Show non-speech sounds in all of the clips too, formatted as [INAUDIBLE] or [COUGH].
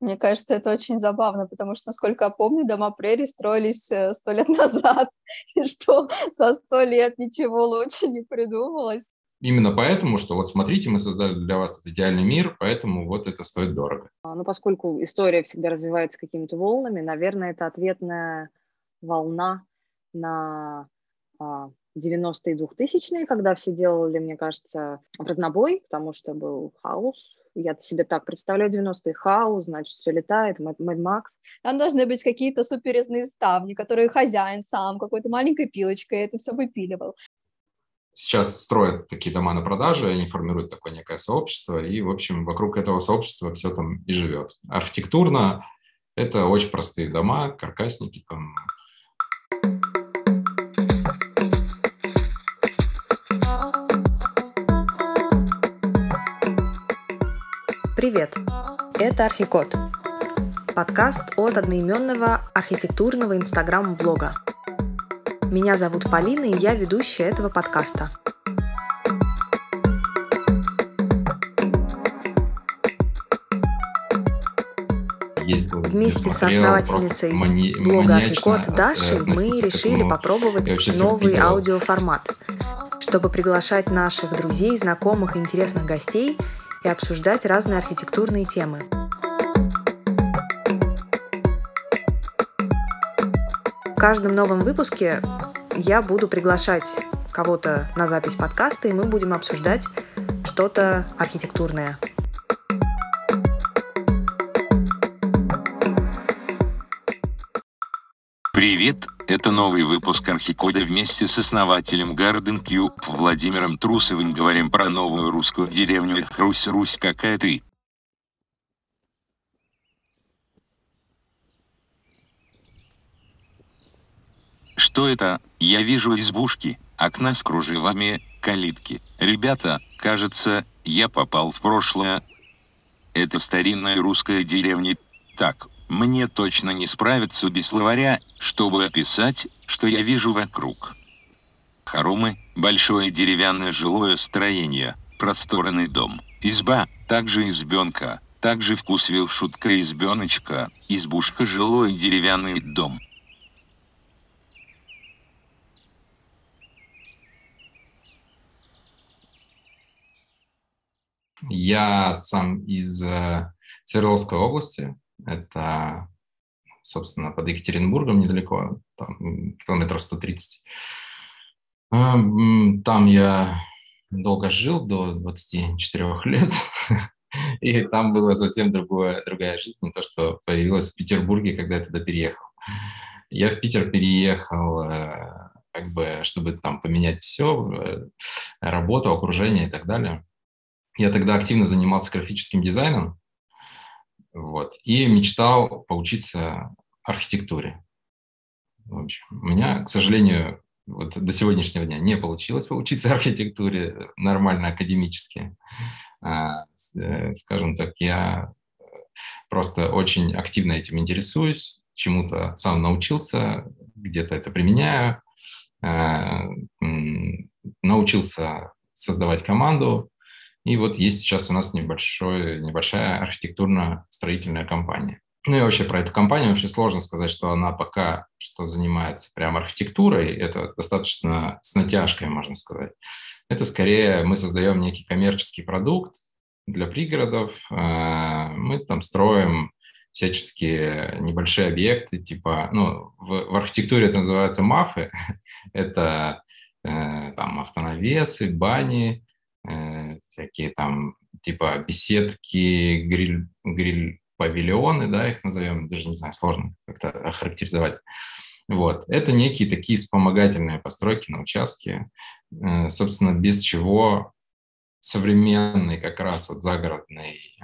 Мне кажется, это очень забавно, потому что, насколько я помню, дома прерий строились э, сто лет [LAUGHS] назад, и что за сто лет ничего лучше не придумалось. Именно поэтому, что вот смотрите, мы создали для вас этот идеальный мир, поэтому вот это стоит дорого. Ну, поскольку история всегда развивается какими-то волнами, наверное, это ответная волна на 90-е и 2000-е, когда все делали, мне кажется, в разнобой, потому что был хаос, я себе так представляю 90-е, хаос, значит, все летает, Мэд Макс. Там должны быть какие-то суперезные ставни, которые хозяин сам какой-то маленькой пилочкой это все выпиливал. Сейчас строят такие дома на продажу, они формируют такое некое сообщество, и, в общем, вокруг этого сообщества все там и живет. Архитектурно это очень простые дома, каркасники, там Привет! Это Архикод. Подкаст от одноименного архитектурного инстаграм-блога. Меня зовут Полина, и я ведущая этого подкаста. ездил. Вместе с основательницей мани- блога Архикод Дашей мы решили попробовать новый аудиоформат, чтобы приглашать наших друзей, знакомых и интересных гостей – и обсуждать разные архитектурные темы. В каждом новом выпуске я буду приглашать кого-то на запись подкаста, и мы будем обсуждать что-то архитектурное. Привет, это новый выпуск Архикода вместе с основателем Garden Cube Владимиром Трусовым говорим про новую русскую деревню Русь, Русь какая ты. Что это? Я вижу избушки, окна с кружевами, калитки. Ребята, кажется, я попал в прошлое. Это старинная русская деревня. Так, мне точно не справиться без словаря, чтобы описать, что я вижу вокруг. Хоромы, большое деревянное жилое строение, просторный дом, изба, также избенка, также вкус вил шутка избеночка, избушка жилой деревянный дом. Я сам из э, Свердловской области, это, собственно, под Екатеринбургом недалеко, там, километров 130. А, там я долго жил, до 24 лет. [LAUGHS] И там была совсем другое, другая жизнь, не то, что появилась в Петербурге, когда я туда переехал. Я в Питер переехал, э, как бы, чтобы там поменять все, э, работу, окружение и так далее. Я тогда активно занимался графическим дизайном, вот. И мечтал поучиться архитектуре. В общем, у меня, к сожалению, вот до сегодняшнего дня не получилось поучиться [LAUGHS] архитектуре нормально академически. А, э, скажем так, я просто очень активно этим интересуюсь, чему-то сам научился, где-то это применяю, а, научился создавать команду, и вот есть сейчас у нас небольшой, небольшая архитектурно-строительная компания. Ну и вообще про эту компанию вообще сложно сказать, что она пока что занимается прям архитектурой. Это достаточно с натяжкой, можно сказать. Это скорее мы создаем некий коммерческий продукт для пригородов. Э, мы там строим всяческие небольшие объекты, типа, ну, в, в архитектуре это называется мафы. [LAUGHS] это э, там автонавесы, бани, Э, всякие там типа беседки, гриль, гриль павильоны, да, их назовем, даже не знаю, сложно как-то охарактеризовать. Вот. Это некие такие вспомогательные постройки на участке, э, собственно, без чего современный как раз вот загородный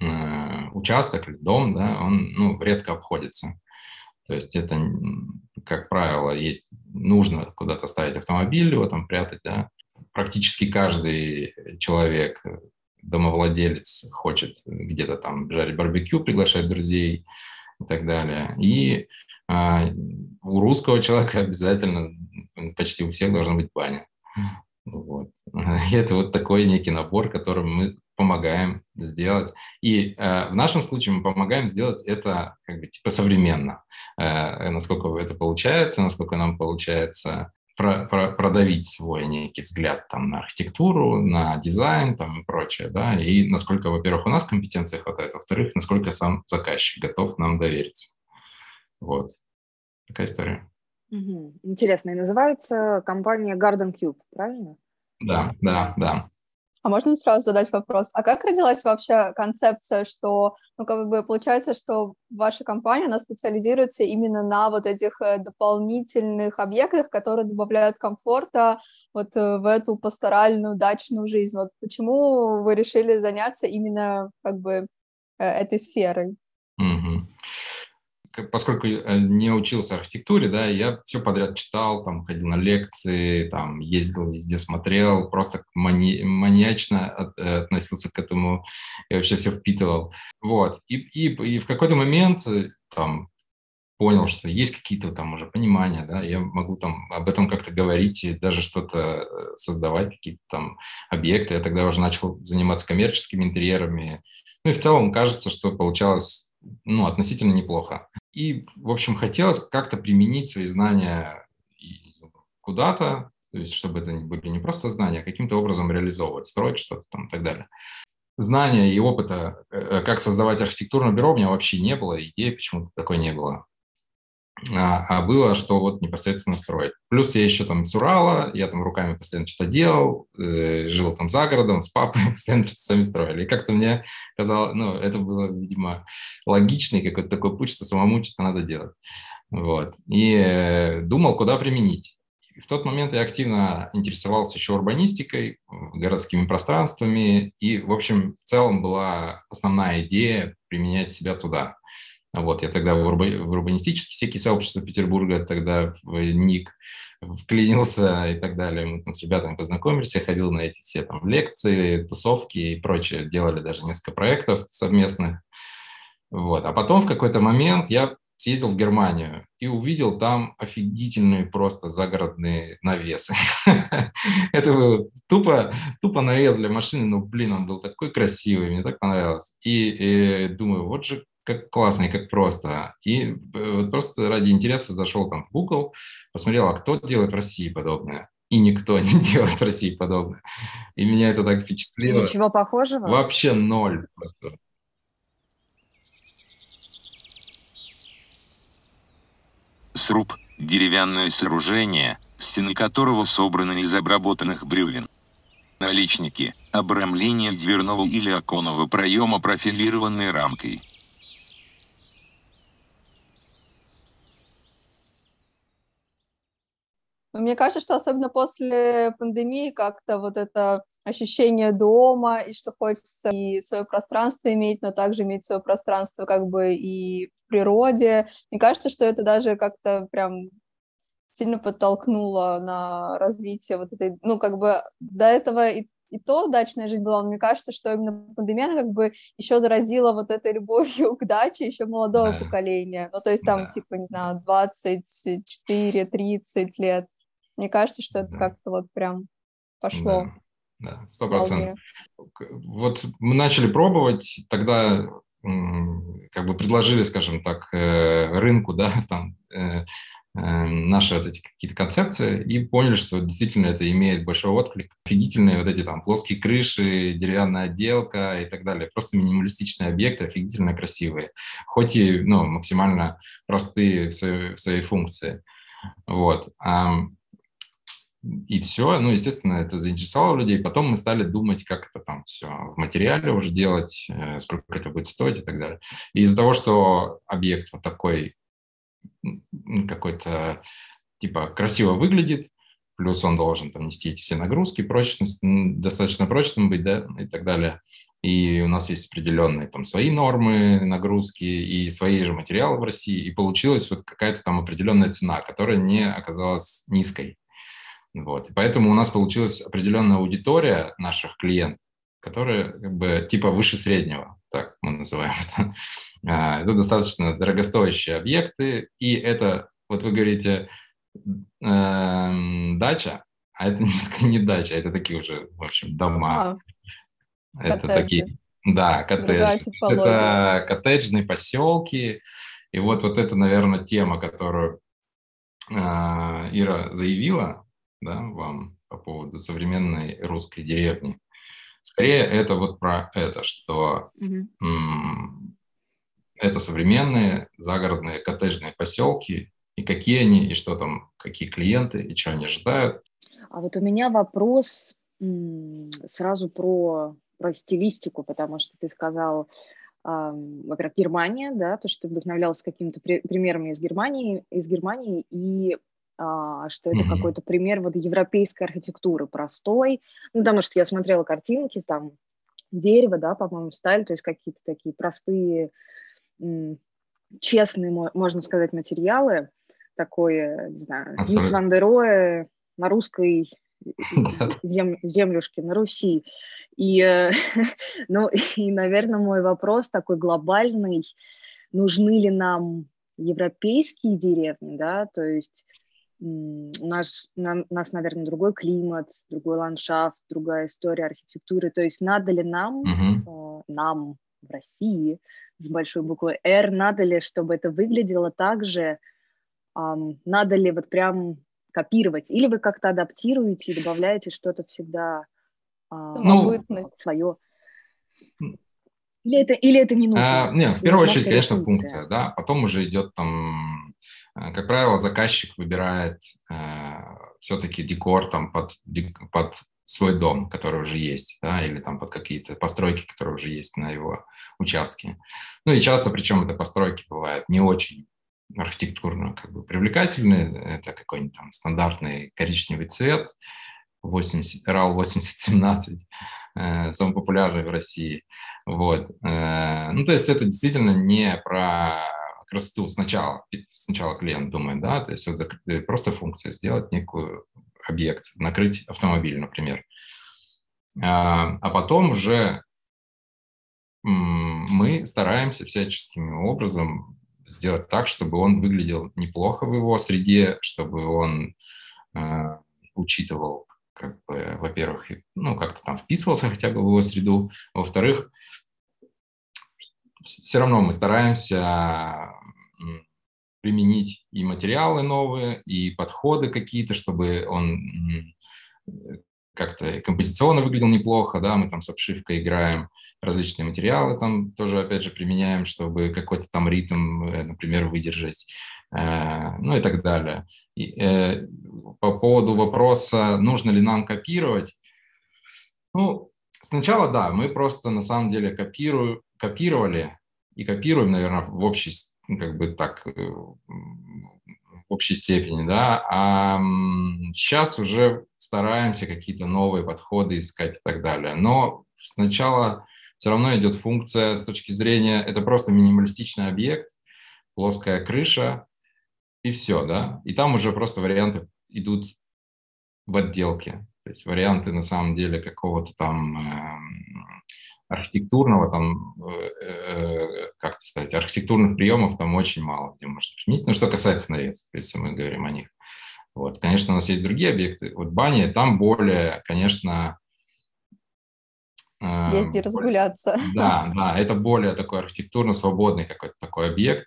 э, участок или дом, да, он ну, редко обходится. То есть это, как правило, есть, нужно куда-то ставить автомобиль, его там прятать, да, практически каждый человек, домовладелец, хочет где-то там жарить барбекю, приглашать друзей и так далее. И а, у русского человека [LAUGHS] обязательно, почти у всех должна быть баня. Вот. [LAUGHS] И это вот такой некий набор, которым мы помогаем сделать. И э, в нашем случае мы помогаем сделать это как бы типа современно. Э, насколько это получается, насколько нам получается про, про, продавить свой некий взгляд там, на архитектуру, на дизайн там, и прочее, да, и насколько, во-первых, у нас компетенции хватает, во-вторых, насколько сам заказчик готов нам довериться. Вот. Такая история. Угу. Интересно. И называется компания Garden Cube, правильно? Да, да, да. А можно сразу задать вопрос, а как родилась вообще концепция, что, ну, как бы получается, что ваша компания, она специализируется именно на вот этих э, дополнительных объектах, которые добавляют комфорта вот э, в эту пасторальную дачную жизнь. Вот почему вы решили заняться именно как бы э, этой сферой? Поскольку э, не учился архитектуре, да, я все подряд читал, там, ходил на лекции, там, ездил везде, смотрел, просто мани маньячно от, э, относился к этому и вообще все впитывал. Вот. И, и, и в какой-то момент э, там понял, что есть какие-то там уже понимания, да, я могу там об этом как-то говорить и даже что-то создавать, какие-то там объекты. Я тогда уже начал заниматься коммерческими интерьерами. Ну и в целом кажется, что получалось ну, относительно неплохо. И, в общем, хотелось как-то применить свои знания куда-то, то есть чтобы это были не просто знания, а каким-то образом реализовывать, строить что-то там и так далее. Знания и опыта, э, как создавать архитектурное бюро, у меня вообще не было, идеи почему-то такой не было а, а было, что вот непосредственно строить. Плюс я еще там с Урала, я там руками постоянно что-то делал, э, жил там за городом с папой, [LAUGHS] постоянно что-то сами строили. И как-то мне казалось, ну, это было, видимо, логичный какой-то такой путь, что самому что-то надо делать. Вот. И э, думал, куда применить. И в тот момент я активно интересовался еще урбанистикой, городскими пространствами, и, в общем, в целом была основная идея применять себя туда. Вот, я тогда в, урба, урбанистические всякие сообщества Петербурга, тогда в НИК вклинился и так далее. Мы там с ребятами познакомились, я ходил на эти все там лекции, тусовки и прочее. Делали даже несколько проектов совместных. Вот. А потом в какой-то момент я съездил в Германию и увидел там офигительные просто загородные навесы. [LAUGHS] Это был тупо, тупо навес для машины, но, блин, он был такой красивый, мне так понравилось. И думаю, вот же как классно и как просто. И э, вот просто ради интереса зашел там в Google, посмотрел, а кто делает в России подобное. И никто [LAUGHS] не делает в России подобное. И меня это так впечатлило. Ничего похожего? Вообще ноль просто. Сруб – деревянное сооружение, стены которого собраны из обработанных бревен. Наличники – обрамление дверного или оконного проема профилированной рамкой – Мне кажется, что особенно после пандемии как-то вот это ощущение дома, и что хочется и свое пространство иметь, но также иметь свое пространство как бы и в природе. Мне кажется, что это даже как-то прям сильно подтолкнуло на развитие вот этой, ну, как бы до этого и, и то дачная жизнь была, но мне кажется, что именно пандемия она как бы еще заразила вот этой любовью [LAUGHS] к даче еще молодого да. поколения, ну, то есть там, да. типа, не знаю, 24-30 лет. Мне кажется, что это да. как-то вот прям пошло. Да, сто процентов. Вот мы начали пробовать, тогда как бы предложили, скажем так, э, рынку, да, [LAUGHS] там, э, э, наши вот эти какие-то концепции и поняли, что действительно это имеет большой отклик. Офигительные вот эти там плоские крыши, деревянная отделка и так далее. Просто минималистичные объекты, офигительно красивые. Хоть и ну, максимально простые в своей, в своей функции. Вот и все. Ну, естественно, это заинтересовало людей. Потом мы стали думать, как это там все в материале уже делать, э, сколько это будет стоить и так далее. И из-за того, что объект вот такой какой-то типа красиво выглядит, плюс он должен там нести эти все нагрузки, прочность, достаточно прочным быть, да, и так далее. И у нас есть определенные там свои нормы нагрузки и свои же материалы в России. И получилась вот какая-то там определенная цена, которая не оказалась низкой. Вот. И поэтому у нас получилась определенная аудитория наших клиентов, которая как бы типа выше среднего, так мы называем это. [LAUGHS] А, это достаточно дорогостоящие объекты, и это, вот вы говорите, э, дача, а это [LAUGHS] не, не дача, это такие уже, в общем, дома. Это такие, да, коттедж. Это коттеджные поселки. И вот, вот это, наверное, тема, которую э, Ира заявила да, вам по поводу современной русской деревни. Скорее, это вот про это, что mm это современные загородные коттеджные поселки, и какие они, и что там, какие клиенты, и что они ожидают. А вот у меня вопрос сразу про, про стилистику, потому что ты сказал, во-первых, Германия, да, то, что ты вдохновлялся какими-то при- примерами из Германии, из Германии, и что это mm-hmm. какой-то пример вот европейской архитектуры, простой, ну, потому что я смотрела картинки, там, дерево, да, по-моему, сталь, то есть какие-то такие простые, честные, можно сказать, материалы, такое, не знаю, Мисс Ван на русской [LAUGHS] зем, землюшки на Руси. И, э, [LAUGHS] ну, и, наверное, мой вопрос такой глобальный, нужны ли нам европейские деревни, да, то есть у нас, на, у нас, наверное, другой климат, другой ландшафт, другая история архитектуры, то есть надо ли нам, uh-huh. э, нам в России с большой буквы «Р», надо ли, чтобы это выглядело так же, э, надо ли вот прям копировать, или вы как-то адаптируете и добавляете что-то всегда а, ну, свое. Или это, или это не нужно? А, нет, в первую очередь, конечно, функция. да. Потом уже идет там, э, как правило, заказчик выбирает э, все-таки декор там под, под свой дом, который уже есть, да, или там под какие-то постройки, которые уже есть на его участке. Ну и часто, причем это постройки бывают не очень архитектурно как бы привлекательные. Это какой-нибудь там стандартный коричневый цвет, 80, RAL 8017, э, самый популярный в России. Вот. Э, ну, то есть это действительно не про красоту сначала. Сначала клиент думает, да, то есть вот просто функция, сделать некую объект, накрыть автомобиль, например. А, а потом уже мы стараемся всяческим образом сделать так, чтобы он выглядел неплохо в его среде, чтобы он э, учитывал, как бы, во-первых, ну, как-то там вписывался хотя бы в его среду, во-вторых, все равно мы стараемся применить и материалы новые, и подходы какие-то, чтобы он как-то композиционно выглядел неплохо, да, мы там с обшивкой играем, различные материалы там тоже, опять же, применяем, чтобы какой-то там ритм, э, например, выдержать, э, ну и так далее. И, э, по поводу вопроса, нужно ли нам копировать, ну, сначала, да, мы просто на самом деле копирую, копировали и копируем, наверное, в общей, как бы так, э, в общей степени, да, а сейчас уже стараемся какие-то новые подходы искать и так далее. Но сначала все равно идет функция с точки зрения, это просто минималистичный объект, плоская крыша, и все, да. И там уже просто варианты идут в отделке. То есть варианты на самом деле какого-то там э, архитектурного, там, э, э, как сказать, архитектурных приемов там очень мало где можно применить. Ну, что касается навесов, если мы говорим о них. Вот. Конечно, у нас есть другие объекты. Вот бани, там более, конечно... Э, есть где разгуляться. Да, да, это более такой архитектурно свободный какой-то такой объект,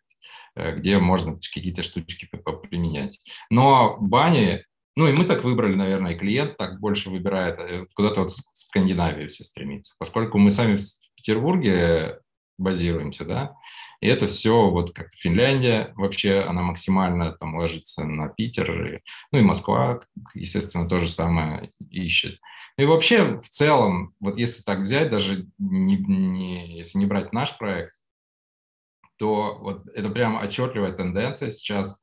э, где можно какие-то штучки применять. Но бани, ну и мы так выбрали, наверное, клиент так больше выбирает, э, куда-то вот в Скандинавию все стремится. Поскольку мы сами в Петербурге базируемся, да, и это все, вот как Финляндия, вообще она максимально там ложится на Питер, ну и Москва, естественно, то же самое ищет. И вообще, в целом, вот если так взять, даже не, не, если не брать наш проект, то вот это прям отчетливая тенденция сейчас,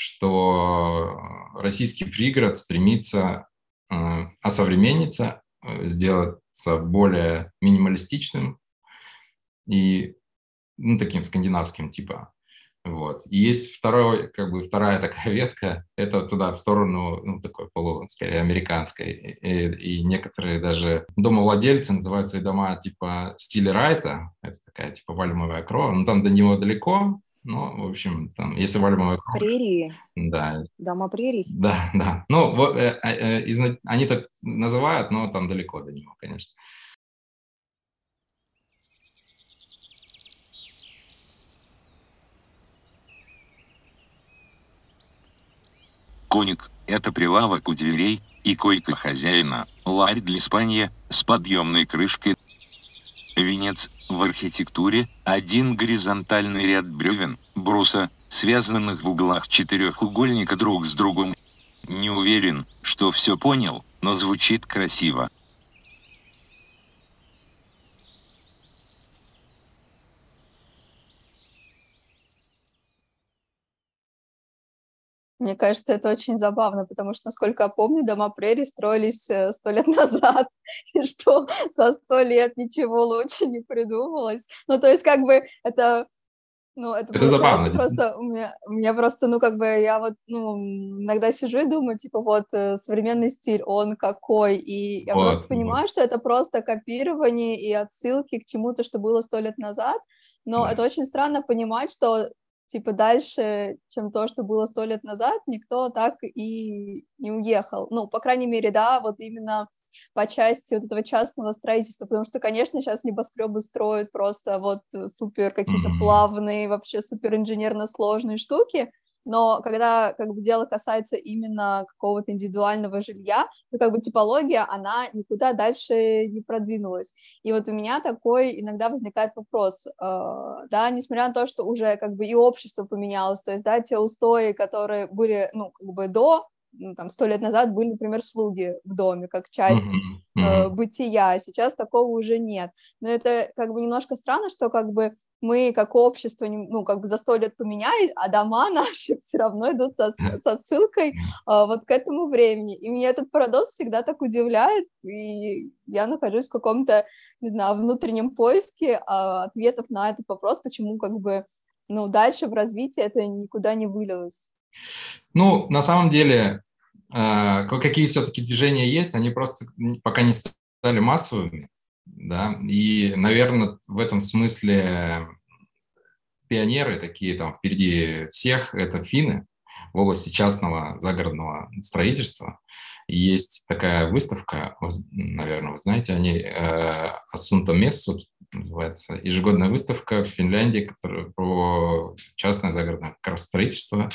что российский пригород стремится э, осовремениться, э, сделаться более минималистичным и ну, таким скандинавским типа. Вот. И есть второй, как бы вторая [LAUGHS] такая ветка, это туда, в сторону, ну, такой полу, скорее, американской. И, и некоторые даже домовладельцы называют свои дома типа стиле Райта, это такая типа вальмовая крова, ну, там до него далеко, ну, в общем, там, если в альбом... Прерии. Да. Дома прерий. Да, [LAUGHS] да. Ну, вот, э, а, э, они так называют, но там далеко до него, конечно. Коник – это прилавок у дверей и койка хозяина, ларь для спания с подъемной крышкой Венец в архитектуре – один горизонтальный ряд бревен, бруса, связанных в углах четырехугольника друг с другом. Не уверен, что все понял, но звучит красиво. Мне кажется, это очень забавно, потому что, насколько я помню, дома прерий строились э, сто лет назад, [LAUGHS] и что за сто лет ничего лучше не придумалось. Ну, то есть, как бы, это ну, это, это забавно. Просто у меня, у меня просто, ну, как бы, я вот, ну, иногда сижу и думаю, типа, вот, э, современный стиль, он какой, и я вот, просто понимаю, вот. что это просто копирование и отсылки к чему-то, что было сто лет назад, но да. это очень странно понимать, что типа дальше, чем то, что было сто лет назад, никто так и не уехал. Ну, по крайней мере, да, вот именно по части вот этого частного строительства, потому что, конечно, сейчас небоскребы строят просто вот супер какие-то плавные, вообще супер инженерно сложные штуки, но когда как бы дело касается именно какого-то индивидуального жилья, то как бы типология, она никуда дальше не продвинулась. И вот у меня такой иногда возникает вопрос, э, да, несмотря на то, что уже как бы и общество поменялось, то есть, да, те устои, которые были, ну, как бы до ну, там, сто лет назад были, например, слуги в доме, как часть mm-hmm. э, бытия, сейчас такого уже нет. Но это как бы немножко странно, что как бы мы как общество, ну, как бы за сто лет поменялись, а дома [LAUGHS] наши все равно идут со, с отсылкой а, вот к этому времени. И меня этот парадокс всегда так удивляет, и я нахожусь в каком-то, не знаю, внутреннем поиске а, ответов на этот вопрос, почему как бы, ну, дальше в развитии это никуда не вылилось. Ну, на самом деле, э, какие все-таки движения есть, они просто пока не стали массовыми, да, и, наверное, в этом смысле пионеры такие там впереди всех, это финны в области частного загородного строительства. Есть такая выставка, наверное, вы знаете, они э, Асунта Мессут называется, ежегодная выставка в Финляндии про частное загородное строительство.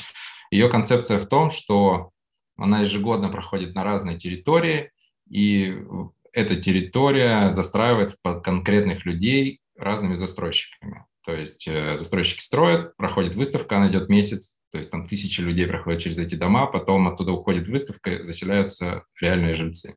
Ее концепция в том, что она ежегодно проходит на разные территории, и эта территория застраивается под конкретных людей разными застройщиками. То есть э, застройщики строят, проходит выставка, она идет месяц, то есть там тысячи людей проходят через эти дома, потом оттуда уходит выставка, заселяются реальные жильцы.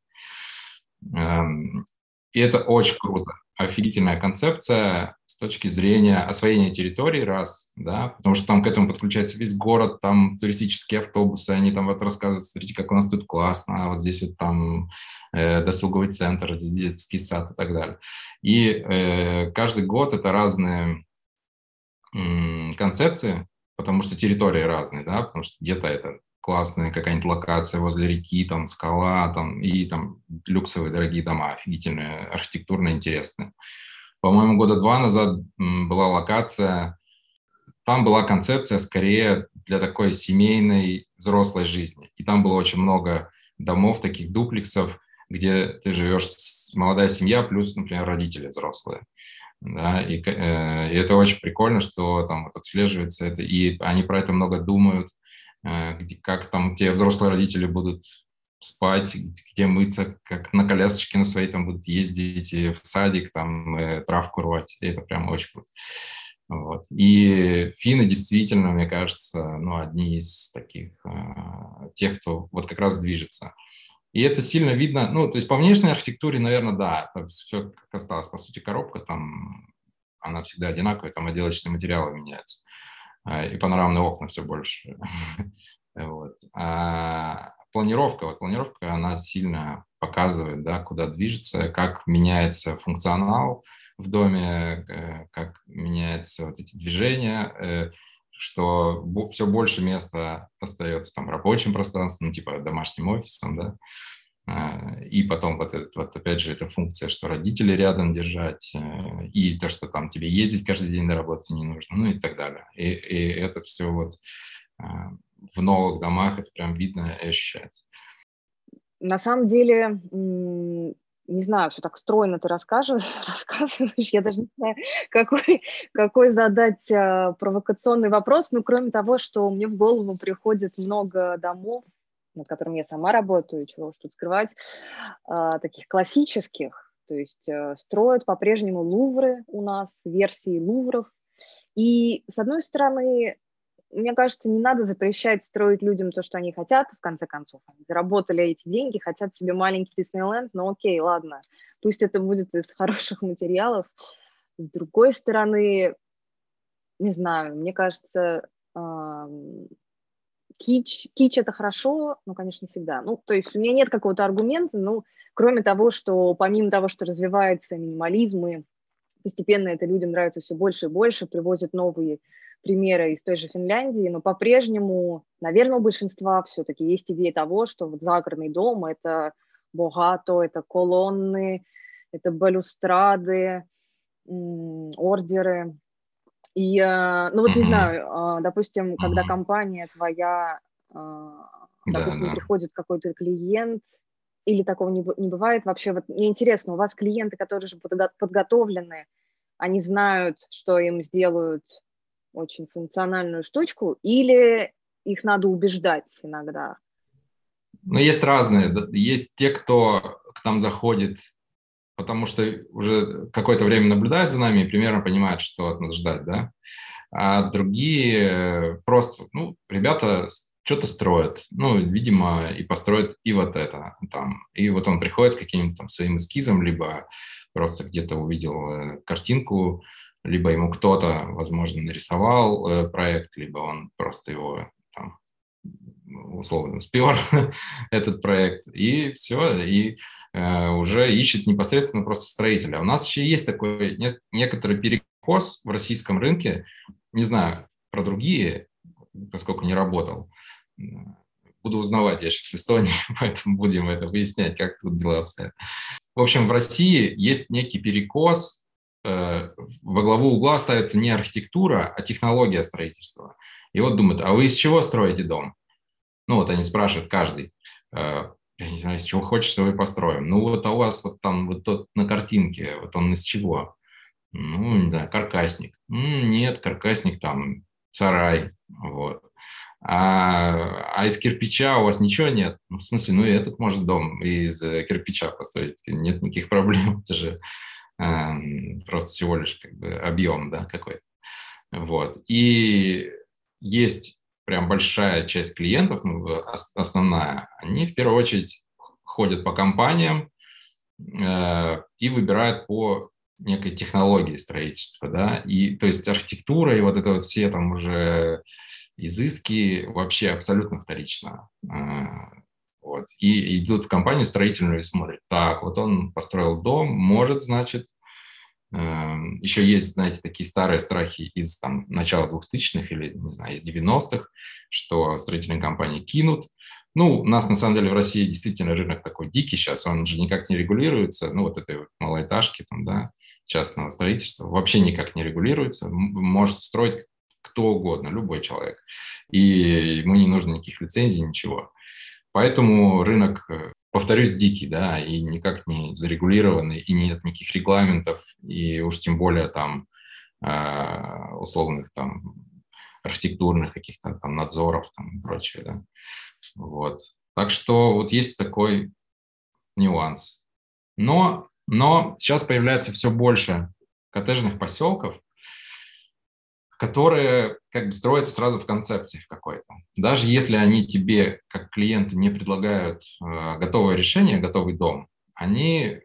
Эм, и это очень круто, офигительная концепция точки зрения освоения территории, раз, да, потому что там к этому подключается весь город, там туристические автобусы, они там вот рассказывают, смотрите, как у нас тут классно, а вот здесь вот там э, досуговый центр, здесь детский сад и так далее. И э, каждый год это разные э, концепции, потому что территории разные, да, потому что где-то это классная какая-нибудь локация возле реки, там скала, там и там люксовые дорогие дома, офигительные, архитектурно интересные. По-моему, года два назад была локация, там была концепция скорее для такой семейной взрослой жизни. И там было очень много домов, таких дуплексов, где ты живешь, молодая семья плюс, например, родители взрослые. Да, и, э, и это очень прикольно, что там вот отслеживается это, и они про это много думают, Э, как там те взрослые родители будут спать, где мыться, как на колясочке на своей там будут ездить в садик, там э, травку рвать. Это прям очень круто. Вот. И финны действительно, мне кажется, ну, одни из таких, э, тех, кто вот как раз движется. И это сильно видно, ну, то есть по внешней архитектуре, наверное, да, все как осталось. По сути, коробка там, она всегда одинаковая, там отделочные материалы меняются. И панорамные окна все больше. [LAUGHS] вот. А планировка, вот планировка, она сильно показывает, да, куда движется, как меняется функционал в доме, э, как меняются вот эти движения, э, что все больше места остается там рабочим пространством, ну, типа домашним офисом, да, а, и потом вот, этот, вот опять же эта функция, что родители рядом держать, э, и то, что там тебе ездить каждый день на работу не нужно, ну и так далее. И, и это все вот в новых домах, это прям видно и ощущается. На самом деле, не знаю, все так стройно ты рассказываешь, [LAUGHS] рассказываешь, я даже не знаю, какой, какой задать э, провокационный вопрос, ну, кроме того, что мне в голову приходит много домов, над которым я сама работаю, чего уж тут скрывать, а, таких классических, то есть э, строят по-прежнему лувры у нас, версии лувров. И, с одной стороны, мне кажется, не надо запрещать строить людям то, что они хотят, в конце концов. Они заработали эти деньги, хотят себе маленький Диснейленд, но окей, ладно, пусть это будет из хороших материалов. С другой стороны, не знаю, мне кажется, кич, кич это хорошо, но, конечно, не всегда. Ну, то есть у меня нет какого-то аргумента, ну, кроме того, что помимо того, что развивается минимализм, и постепенно это людям нравится все больше и больше, привозят новые примеры из той же Финляндии, но по-прежнему, наверное, у большинства все-таки есть идея того, что вот загородный дом – это богато, это колонны, это балюстрады, ордеры. И, э, ну вот не знаю, а, допустим, когда компания твоя, а, допустим, да, да. приходит какой-то клиент, или такого не, не бывает вообще, вот мне интересно, у вас клиенты, которые же подготовлены, они знают, что им сделают очень функциональную штучку, или их надо убеждать иногда? Ну, есть разные. Есть те, кто к нам заходит, потому что уже какое-то время наблюдают за нами и примерно понимают, что от нас ждать, да. А другие просто, ну, ребята что-то строят, ну, видимо, и построят и вот это там. И вот он приходит с каким-то там своим эскизом, либо просто где-то увидел э, картинку, либо ему кто-то, возможно, нарисовал э, проект, либо он просто его там, условно спер [LAUGHS] этот проект, и все, и э, уже ищет непосредственно просто строителя. У нас еще есть такой не, некоторый перекос в российском рынке, не знаю про другие, поскольку не работал, буду узнавать, я сейчас в Эстонии, [LAUGHS] поэтому будем это выяснять, как тут дела обстоят. В общем, в России есть некий перекос во главу угла ставится не архитектура, а технология строительства. И вот думают, а вы из чего строите дом? Ну вот они спрашивают каждый, э, я не знаю, из чего хочется, вы построим. Ну вот а у вас вот там вот тот на картинке, вот он из чего? Ну, не знаю, каркасник. Нет, каркасник там сарай, вот. А, а из кирпича у вас ничего нет? Ну, в смысле, ну и этот может дом из э, кирпича построить. Нет никаких [LAUGHS] проблем. Это же просто всего лишь как бы объем да, какой-то. Вот. И есть прям большая часть клиентов, ну, основная, они в первую очередь ходят по компаниям э, и выбирают по некой технологии строительства, да, и то есть архитектура и вот это вот все там уже изыски вообще абсолютно вторично. Э, вот. И идут в компанию строительную и смотрят, так, вот он построил дом, может, значит, эм, еще есть, знаете, такие старые страхи из там, начала 2000-х или, не знаю, из 90-х, что строительные компании кинут. Ну, у нас, на самом деле, в России действительно рынок такой дикий сейчас, он же никак не регулируется, ну, вот этой вот малоэтажки, там, да, частного строительства, вообще никак не регулируется. Может строить кто угодно, любой человек. И ему не нужно никаких лицензий, ничего. Поэтому рынок, э, повторюсь, дикий, да, и никак не зарегулированный, и нет никаких регламентов, и уж тем более там э, условных там архитектурных каких-то там надзоров там и прочее, да. Вот. Так что вот есть такой нюанс. Но, но сейчас появляется все больше коттеджных поселков, которые как бы строятся сразу в концепции в какой-то. Даже если они тебе, как клиенту, не предлагают э, готовое решение, готовый дом, они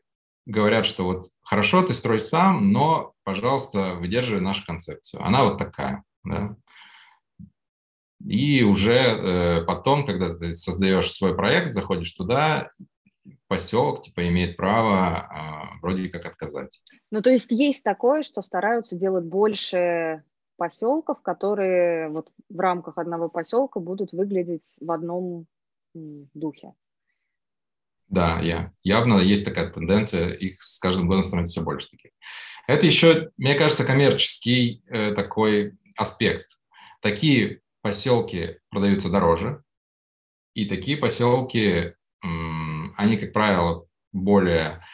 говорят, что вот хорошо, ты строй сам, но, пожалуйста, выдерживай нашу концепцию. Она вот такая. Да? И уже э, потом, когда ты создаешь свой проект, заходишь туда, поселок типа имеет право э, вроде как отказать. Ну, то есть есть такое, что стараются делать больше поселков, которые вот в рамках одного поселка будут выглядеть в одном духе. Да, я. явно есть такая тенденция, их с каждым годом становится все больше таких. Это еще, мне кажется, коммерческий э, такой аспект. Такие поселки продаются дороже, и такие поселки, м, они, как правило, более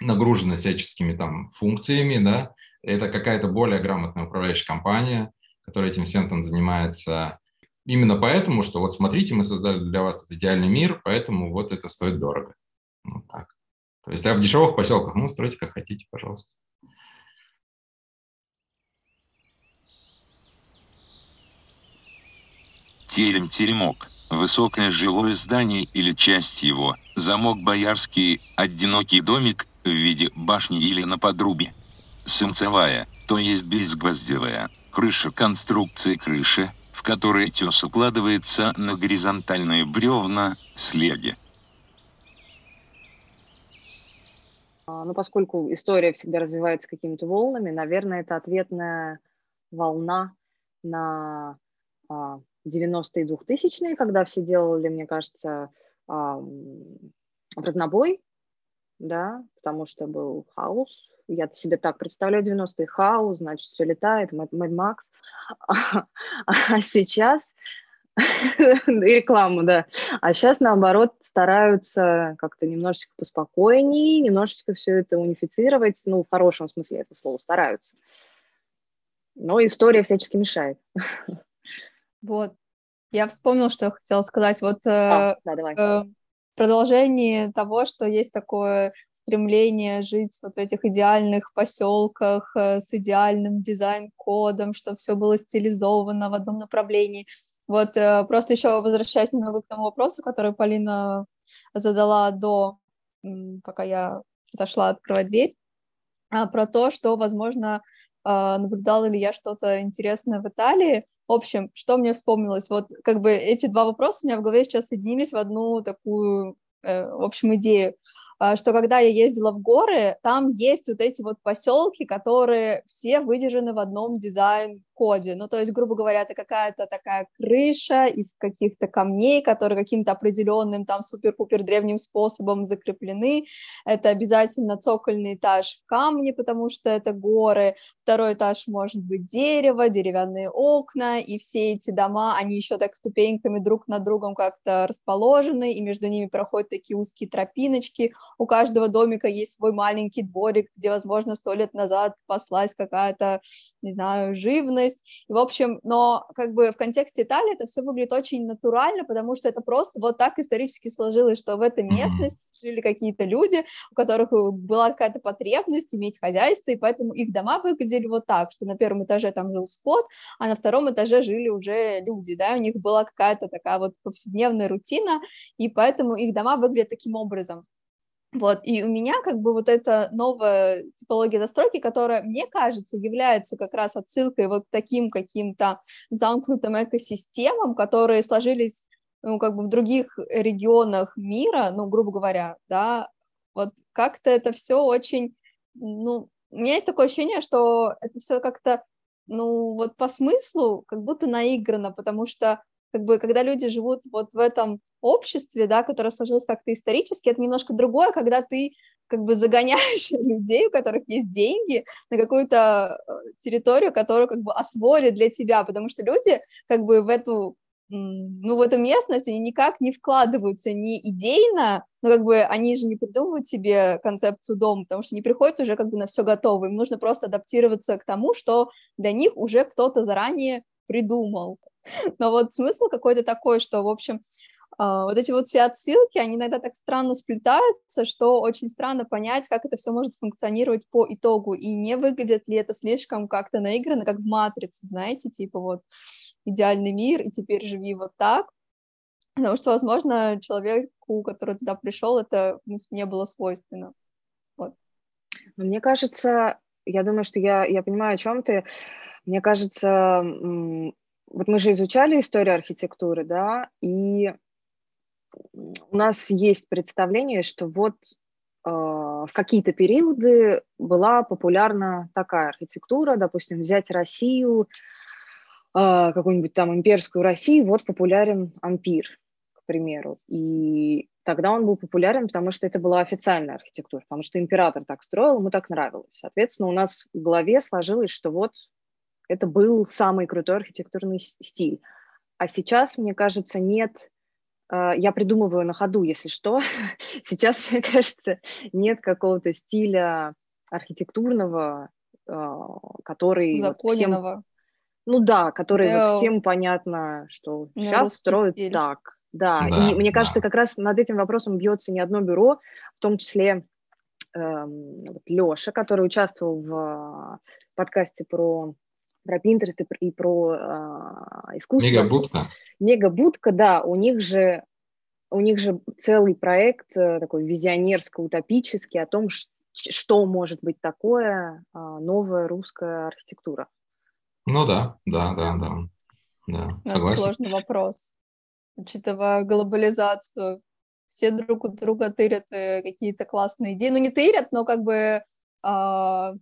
нагружены всяческими там функциями, да, это какая-то более грамотная управляющая компания, которая этим всем там занимается. именно поэтому, что вот смотрите, мы создали для вас тут идеальный мир, поэтому вот это стоит дорого. Вот так. То есть, а в дешевых поселках, ну, стройте как хотите, пожалуйста. Терем-теремок. Высокое жилое здание или часть его, замок боярский, одинокий домик в виде башни или на подрубе. Самцевая, то есть безгвоздевая, крыша конструкции крыши, в которой тес укладывается на горизонтальные бревна, слеги. А, ну, поскольку история всегда развивается какими-то волнами, наверное, это ответная волна на а, 90-е и 2000-е, когда все делали, мне кажется, а, разнобой, да, потому что был хаос. Я себе так представляю 90-е хаос, значит, все летает, Mad Max. А, а сейчас [LAUGHS] рекламу, да. А сейчас, наоборот, стараются как-то немножечко поспокойнее, немножечко все это унифицировать, ну, в хорошем смысле этого слова, стараются. Но история всячески мешает. [LAUGHS] Вот. Я вспомнила, что я хотела сказать. Вот а, да, давай. Э, продолжение того, что есть такое стремление жить вот в этих идеальных поселках э, с идеальным дизайн-кодом, что все было стилизовано в одном направлении. Вот э, просто еще возвращаясь немного к тому вопросу, который Полина задала до, пока я дошла открывать дверь, а, про то, что, возможно, а, наблюдала ли я что-то интересное в Италии. В общем, что мне вспомнилось? Вот как бы эти два вопроса у меня в голове сейчас соединились в одну такую, э, в общем, идею. А, что когда я ездила в горы, там есть вот эти вот поселки, которые все выдержаны в одном дизайн-коде. Ну, то есть, грубо говоря, это какая-то такая крыша из каких-то камней, которые каким-то определенным там супер-пупер древним способом закреплены. Это обязательно цокольный этаж в камне, потому что это горы. Второй этаж может быть дерево, деревянные окна, и все эти дома, они еще так ступеньками друг над другом как-то расположены, и между ними проходят такие узкие тропиночки, у каждого домика есть свой маленький дворик, где, возможно, сто лет назад паслась какая-то, не знаю, живность. И, в общем, но как бы в контексте Италии это все выглядит очень натурально, потому что это просто вот так исторически сложилось, что в этой местности жили какие-то люди, у которых была какая-то потребность иметь хозяйство, и поэтому их дома выглядели вот так, что на первом этаже там жил скот, а на втором этаже жили уже люди, да, у них была какая-то такая вот повседневная рутина, и поэтому их дома выглядят таким образом. Вот, и у меня как бы вот эта новая типология застройки, которая, мне кажется, является как раз отсылкой вот к таким каким-то замкнутым экосистемам, которые сложились, ну, как бы в других регионах мира, ну, грубо говоря, да, вот как-то это все очень, ну, у меня есть такое ощущение, что это все как-то, ну, вот по смыслу как будто наиграно, потому что как бы, когда люди живут вот в этом обществе, да, которое сложилось как-то исторически, это немножко другое, когда ты как бы загоняешь [LAUGHS] людей, у которых есть деньги, на какую-то э, территорию, которую как бы освоили для тебя, потому что люди как бы в эту ну, в эту местность они никак не вкладываются ни идейно, ну, как бы они же не придумывают себе концепцию дома, потому что не приходят уже как бы на все готово, им нужно просто адаптироваться к тому, что для них уже кто-то заранее придумал. [LAUGHS] Но вот смысл какой-то такой, что, в общем, а, вот эти вот все отсылки, они иногда так странно сплетаются, что очень странно понять, как это все может функционировать по итогу, и не выглядит ли это слишком как-то наигранно, как в «Матрице», знаете, типа вот идеальный мир, и теперь живи вот так, потому что, возможно, человеку, который туда пришел, это, в принципе, не было свойственно. Вот. Мне кажется, я думаю, что я, я понимаю, о чем ты. Мне кажется, вот мы же изучали историю архитектуры, да, и у нас есть представление, что вот э, в какие-то периоды была популярна такая архитектура, допустим, взять Россию, э, какую-нибудь там имперскую Россию, вот популярен ампир, к примеру, и тогда он был популярен, потому что это была официальная архитектура, потому что император так строил, ему так нравилось. Соответственно, у нас в голове сложилось, что вот это был самый крутой архитектурный стиль. А сейчас, мне кажется, нет а, я придумываю на ходу, если что. [LAUGHS] Сейчас, мне кажется, нет какого-то стиля архитектурного, а, который... Законенного. Ну да, которые yeah. вот всем понятно, что сейчас строят стиль. так. Да. да, и мне да. кажется, как раз над этим вопросом бьется не одно бюро, в том числе э, вот Леша, который участвовал в подкасте про про Pinterest и про, и про э, искусство. Мегабудка. Мегабудка, да, у них же у них же целый проект э, такой визионерско-утопический о том, что может быть такое э, новая русская архитектура. Ну да, да, да, да. да. Ну, это сложный вопрос, учитывая глобализацию. Все друг у друга тырят э, какие-то классные идеи. Ну, не тырят, но как бы э,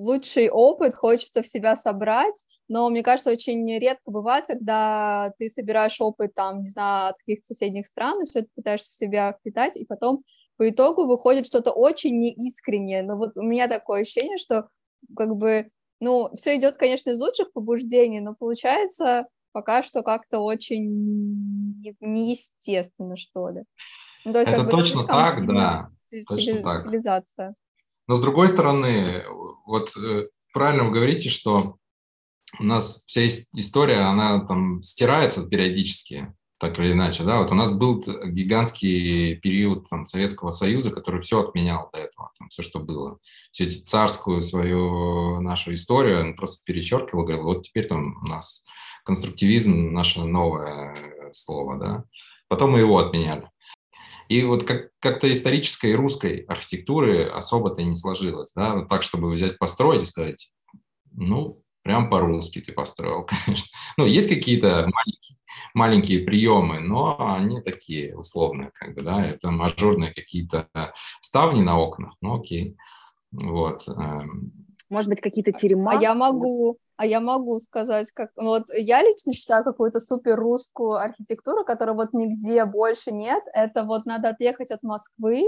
лучший опыт хочется в себя собрать, но мне кажется, очень редко бывает, когда ты собираешь опыт, там, не знаю, от каких-то соседних стран, и все это пытаешься в себя впитать, и потом по итогу выходит что-то очень неискреннее. Но вот у меня такое ощущение, что как бы, ну, все идет, конечно, из лучших побуждений, но получается пока что как-то очень неестественно, что ли. Ну, то есть, это как бы, точно так, да. Точно так. Стилизация. Но с другой стороны, вот э, правильно вы говорите, что у нас вся история, она там стирается периодически, так или иначе, да, вот у нас был гигантский период там, Советского Союза, который все отменял до этого, там, все, что было, всю эту царскую свою нашу историю, он просто перечеркивал, говорил, вот теперь там у нас конструктивизм, наше новое слово, да, потом мы его отменяли. И вот как, как-то исторической русской архитектуры особо-то не сложилось, да, вот так, чтобы взять, построить и сказать, ну, прям по-русски ты построил, [LAUGHS] конечно. Ну, есть какие-то маленькие, маленькие приемы, но они такие условные, как бы, да, это мажорные какие-то ставни на окнах, ну, окей, вот. Эм. Может быть, какие-то терема? А я могу, а я могу сказать, как ну, вот я лично считаю какую-то супер русскую архитектуру, которой вот нигде больше нет. Это вот надо отъехать от Москвы,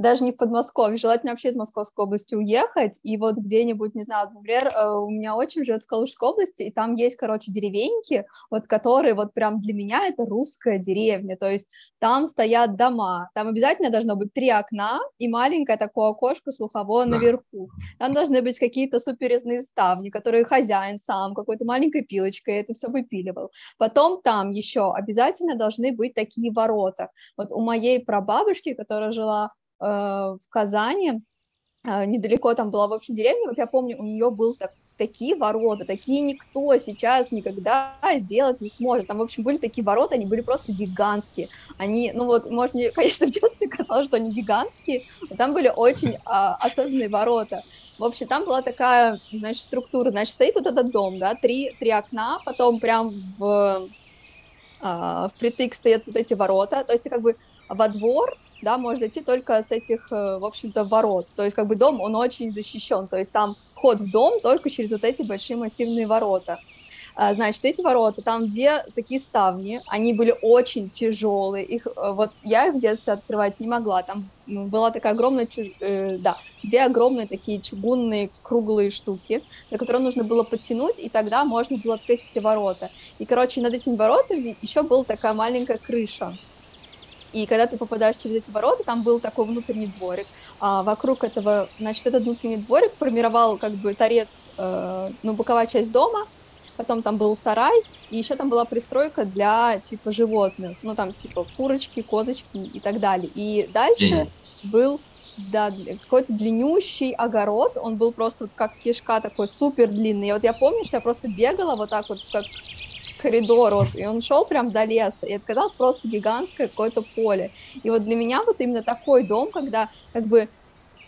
даже не в Подмосковье, желательно вообще из Московской области уехать, и вот где-нибудь, не знаю, например, э, у меня очень живет в Калужской области, и там есть, короче, деревеньки, вот которые вот прям для меня это русская деревня, то есть там стоят дома, там обязательно должно быть три окна и маленькое такое окошко слуховое да. наверху, там должны быть какие-то суперезные ставни, которые хозяин сам какой-то маленькой пилочкой это все выпиливал, потом там еще обязательно должны быть такие ворота, вот у моей прабабушки, которая жила в Казани, э, недалеко там была, в общем, деревня, вот я помню, у нее был так, такие ворота, такие никто сейчас никогда сделать не сможет. Там, в общем, были такие ворота, они были просто гигантские. Они, ну вот, может, мне, [LAUGHS] конечно, в детстве казалось, что они гигантские, но там были очень а, особенные ворота. В общем, там была такая, значит, структура, значит, стоит вот этот дом, да, три, три окна, потом прям в, а, впритык стоят вот эти ворота, то есть ты как бы во двор да, можешь зайти только с этих, э, в общем-то, ворот. То есть, как бы дом, он очень защищен. То есть, там вход в дом только через вот эти большие массивные ворота. А, значит, эти ворота, там две такие ставни, они были очень тяжелые. Их, э, вот я их в детстве открывать не могла. Там была такая огромная, чуж... э, да, две огромные такие чугунные круглые штуки, на которые нужно было подтянуть, и тогда можно было открыть эти ворота. И, короче, над этими воротами еще была такая маленькая крыша. И когда ты попадаешь через эти ворота, там был такой внутренний дворик. А вокруг этого, значит, этот внутренний дворик формировал как бы торец, э, ну, боковая часть дома, потом там был сарай, и еще там была пристройка для, типа, животных, ну, там, типа, курочки, козочки и так далее. И дальше был, да, какой-то длиннющий огород, он был просто как кишка такой супер длинный. И вот я помню, что я просто бегала вот так вот, как коридор, вот, и он шел прям до леса, и это казалось просто гигантское какое-то поле. И вот для меня вот именно такой дом, когда как бы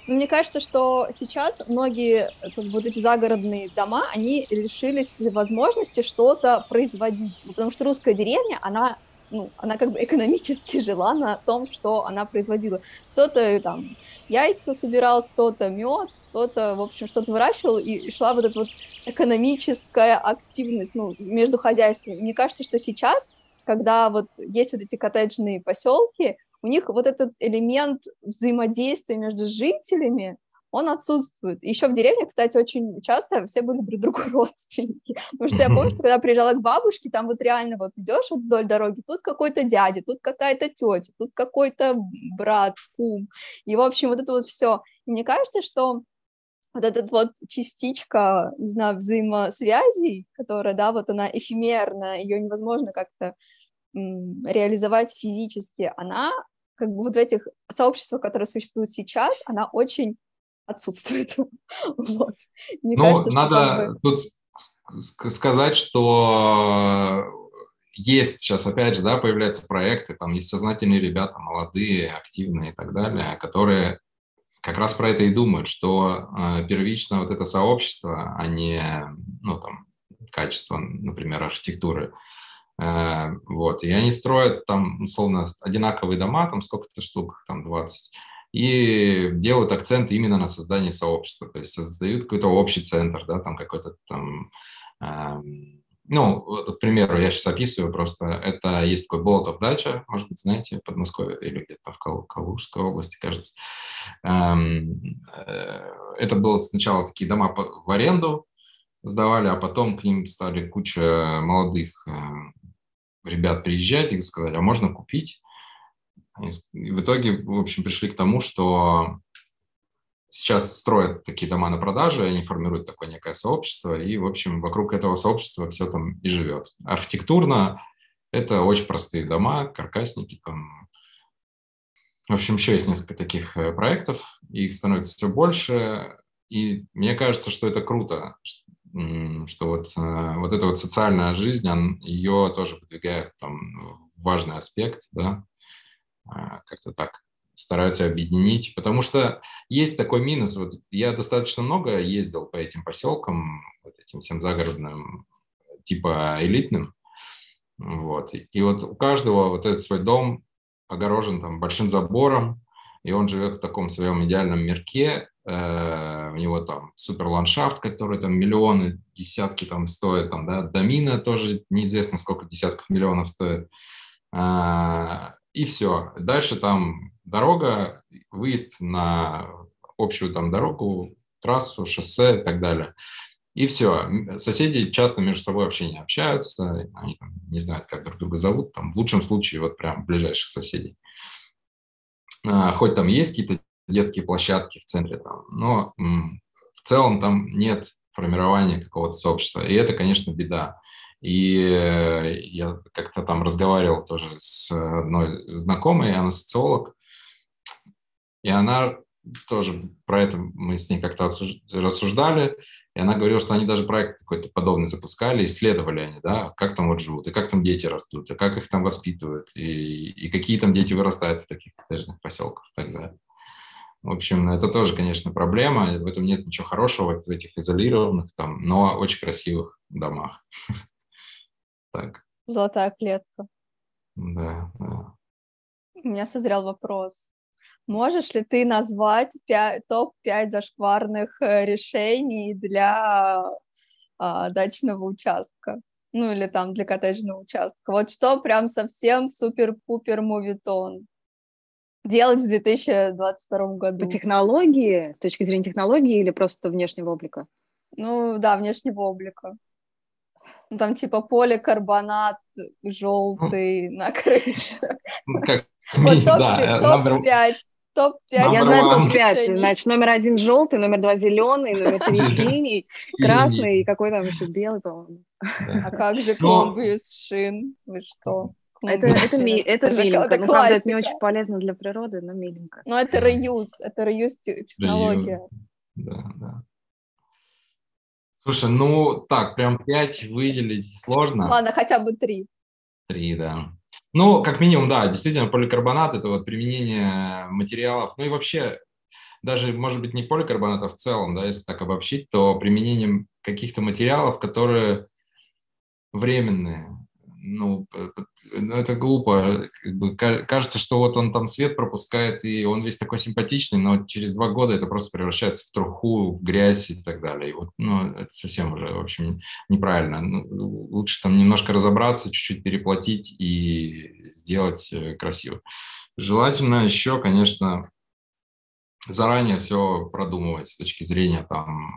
ну, мне кажется, что сейчас многие как вот эти загородные дома, они лишились возможности что-то производить, потому что русская деревня, она ну, она как бы экономически [LAUGHS] жила на том, что она производила. Кто-то там яйца собирал, кто-то мед, кто-то, в общем, что-то выращивал, и шла вот эта вот экономическая активность ну, между хозяйствами. Мне кажется, что сейчас, когда вот есть вот эти коттеджные поселки, у них вот этот элемент взаимодействия между жителями, он отсутствует. Еще в деревне, кстати, очень часто все были друг другу [LAUGHS] родственники. Потому что я помню, что когда приезжала к бабушке, там вот реально вот идешь вот вдоль дороги, тут какой-то дядя, тут какая-то тетя, тут какой-то брат, кум. И, в общем, вот это вот все. И мне кажется, что вот эта вот частичка, не знаю, взаимосвязей, которая, да, вот она эфемерна, ее невозможно как-то реализовать физически, она как бы вот в этих сообществах, которые существуют сейчас, она очень отсутствует. [LAUGHS] вот. Мне ну, кажется, надо бы... тут сказать, что есть сейчас, опять же, да, появляются проекты, там есть сознательные ребята, молодые, активные и так далее, которые как раз про это и думают, что э, первично вот это сообщество, а не, ну, там, качество, например, архитектуры. Э, вот, и они строят там, условно, одинаковые дома, там сколько-то штук, там 20, и делают акцент именно на создании сообщества, то есть создают какой-то общий центр, да, там какой-то там, э, ну, к примеру, я сейчас описываю просто, это есть такой Болотов дача, может быть, знаете, в Подмосковье или где-то в Кал Калужской области, кажется. Эм, э, это было сначала такие дома в аренду сдавали, а потом к ним стали куча молодых э, ребят приезжать и сказать, а можно купить? И в итоге, в общем, пришли к тому, что сейчас строят такие дома на продажу, они формируют такое некое сообщество, и, в общем, вокруг этого сообщества все там и живет. Архитектурно это очень простые дома, каркасники там. В общем, еще есть несколько таких э, проектов, их становится все больше, и мне кажется, что это круто, что вот, э, вот эта вот социальная жизнь, ее тоже выдвигает там важный аспект, да, как-то так стараются объединить, потому что есть такой минус. Вот я достаточно много ездил по этим поселкам, вот этим всем загородным, типа элитным, вот. И, вот у каждого вот этот свой дом огорожен там большим забором, и он живет в таком своем идеальном мирке, э, у него там супер ландшафт, который там миллионы, десятки там стоит, там, да, домина тоже неизвестно сколько десятков миллионов стоит, э, и все. Дальше там дорога, выезд на общую там дорогу, трассу, шоссе и так далее. И все. Соседи часто между собой вообще не общаются, они там, не знают, как друг друга зовут, там, в лучшем случае вот прям ближайших соседей. А, хоть там есть какие-то детские площадки в центре, там, но м, в целом там нет формирования какого-то сообщества. И это, конечно, беда. И э, я как-то там разговаривал тоже с одной знакомой, она социолог, и она тоже про это мы с ней как-то рассуждали, и она говорила, что они даже проект какой-то подобный запускали, исследовали они, да, как там вот живут, и как там дети растут, и как их там воспитывают, и, и какие там дети вырастают в таких коттеджных поселках и так далее. В общем, это тоже, конечно, проблема, в этом нет ничего хорошего в этих изолированных, там, но очень красивых домах. [LAUGHS] Так. Золотая клетка. Да, да. У меня созрел вопрос. Можешь ли ты назвать топ-5 зашкварных э, решений для а, дачного участка? Ну, или там для коттеджного участка. Вот что прям совсем супер-пупер мувитон делать в 2022 году. По технологии, с точки зрения технологии или просто внешнего облика? Ну, да, внешнего облика. Ну, там типа поликарбонат желтый на крыше. Ну, как, [LAUGHS] вот топ-5 топ-5. Я знаю топ-5. Значит, номер один желтый, номер два зеленый, номер три синий, красный и какой там еще белый, по-моему. А как же клумбы из шин? Вы что? Это, это, ми, это, это миленько. Ну, правда, это не очень полезно для природы, но миленько. Ну, это реюз, это реюз технология. Да, да. Слушай, ну, так, прям пять выделить сложно. Ладно, хотя бы три. Три, да. Ну, как минимум, да, действительно, поликарбонат – это вот применение материалов, ну и вообще, даже, может быть, не поликарбоната в целом, да, если так обобщить, то применением каких-то материалов, которые временные, ну, ну, это глупо. Как бы, кажется, что вот он там свет пропускает, и он весь такой симпатичный, но через два года это просто превращается в труху, в грязь и так далее. И вот, ну, это совсем уже, в общем, неправильно. Ну, лучше там немножко разобраться, чуть-чуть переплатить и сделать э, красиво. Желательно еще, конечно, заранее все продумывать с точки зрения там,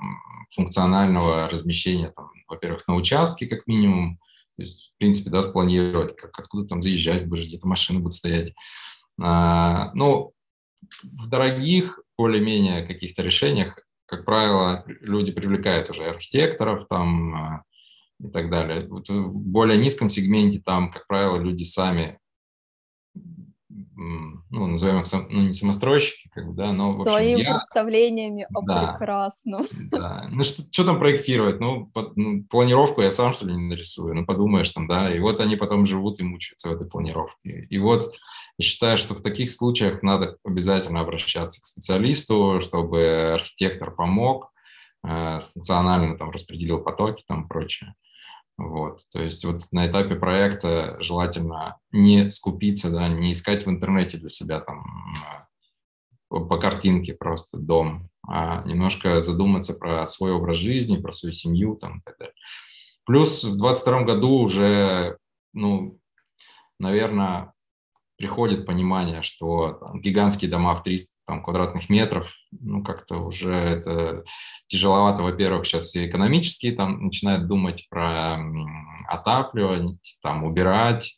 функционального размещения, там, во-первых, на участке как минимум, то есть, в принципе, да, спланировать, как, откуда там заезжать будешь, где-то машины будут стоять. А, ну, в дорогих, более-менее каких-то решениях как правило, люди привлекают уже архитекторов там а, и так далее. Вот в более низком сегменте там, как правило, люди сами ну, назовем их, ну, не самостройщики, как бы, да, но, в общем, Своими я... представлениями о да, прекрасном. [LAUGHS] Да, ну, что, что там проектировать? Ну, под, ну, планировку я сам, что ли, не нарисую, ну, подумаешь там, да, и вот они потом живут и мучаются в этой планировке. И вот я считаю, что в таких случаях надо обязательно обращаться к специалисту, чтобы архитектор помог, э, функционально там распределил потоки там прочее. Вот, то есть вот на этапе проекта желательно не скупиться, да, не искать в интернете для себя там по картинке просто дом, а немножко задуматься про свой образ жизни, про свою семью там и так далее. Плюс в 22 году уже, ну, наверное, приходит понимание, что там, гигантские дома в 300 там, квадратных метров, ну, как-то уже это тяжеловато, во-первых, сейчас и экономически там начинают думать про отапливать, там, убирать,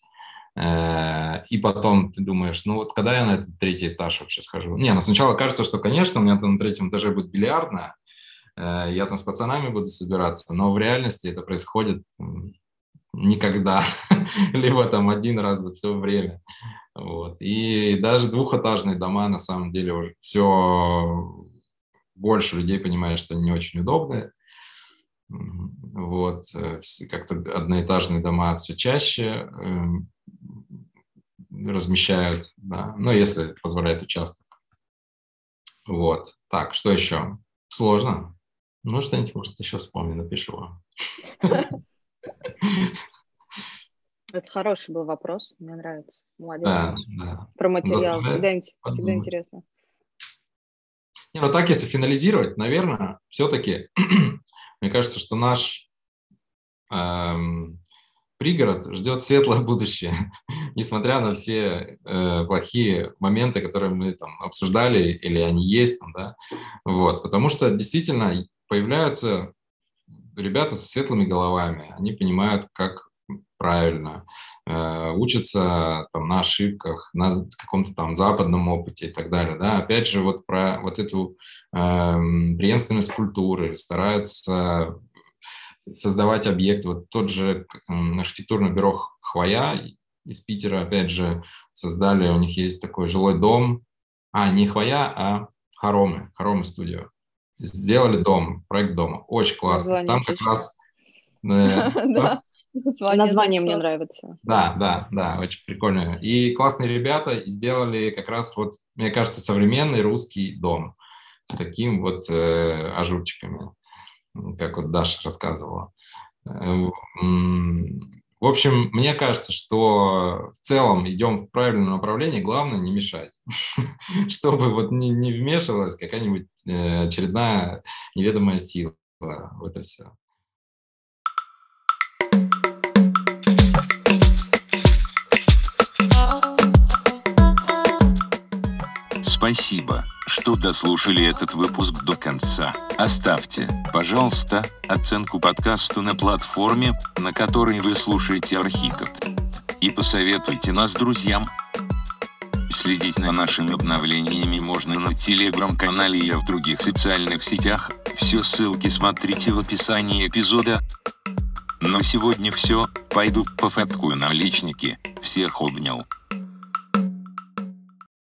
э, и потом ты думаешь, ну вот когда я на этот третий этаж вообще схожу? Не, ну сначала кажется, что, конечно, у меня там на третьем этаже будет бильярдная, э, я там с пацанами буду собираться, но в реальности это происходит никогда, [LAUGHS] либо там один раз за все время. Вот. И даже двухэтажные дома, на самом деле, уже все больше людей понимают, что они не очень удобные. Вот. Э, как-то одноэтажные дома все чаще эм, размещают, да, ну, если позволяет участок. Вот. Так, что еще? Сложно. Ну, что-нибудь, может, еще вспомню, напишу [LAUGHS] Это хороший был вопрос, мне нравится. Молодец. Да, да. Про материал. Всегда, всегда интересно. Не, ну так, если финализировать, наверное, все-таки, [CLEARS THROAT] мне кажется, что наш эм, пригород ждет светлое будущее, [LAUGHS] несмотря на все э, плохие моменты, которые мы там обсуждали, или они есть там, да, вот, потому что действительно появляются ребята со светлыми головами, они понимают, как правильно, э, учатся там, на ошибках, на каком-то там западном опыте и так далее. Да? Опять же, вот про вот эту э, преемственность культуры стараются создавать объект. Вот тот же архитектурный бюро «Хвоя» из Питера, опять же, создали, у них есть такой жилой дом, а не «Хвоя», а «Хоромы», «Хоромы студио». Сделали дом, проект дома, очень классно. Название Там как раз... Э, [LAUGHS] Название, Название мне нравится. Да, да, да, очень прикольно. И классные ребята сделали как раз вот, мне кажется, современный русский дом с таким вот э, ажурчиками, как вот Даша рассказывала. Э, в общем, мне кажется, что в целом идем в правильном направлении, главное не мешать, [LAUGHS] чтобы вот не, не вмешивалась какая-нибудь э, очередная неведомая сила в это все. Спасибо, что дослушали этот выпуск до конца. Оставьте, пожалуйста, оценку подкасту на платформе, на которой вы слушаете Архикот. И посоветуйте нас друзьям. Следить за нашими обновлениями можно на телеграм-канале и в других социальных сетях. Все ссылки смотрите в описании эпизода. Но сегодня все, пойду пофоткаю наличники. Всех обнял.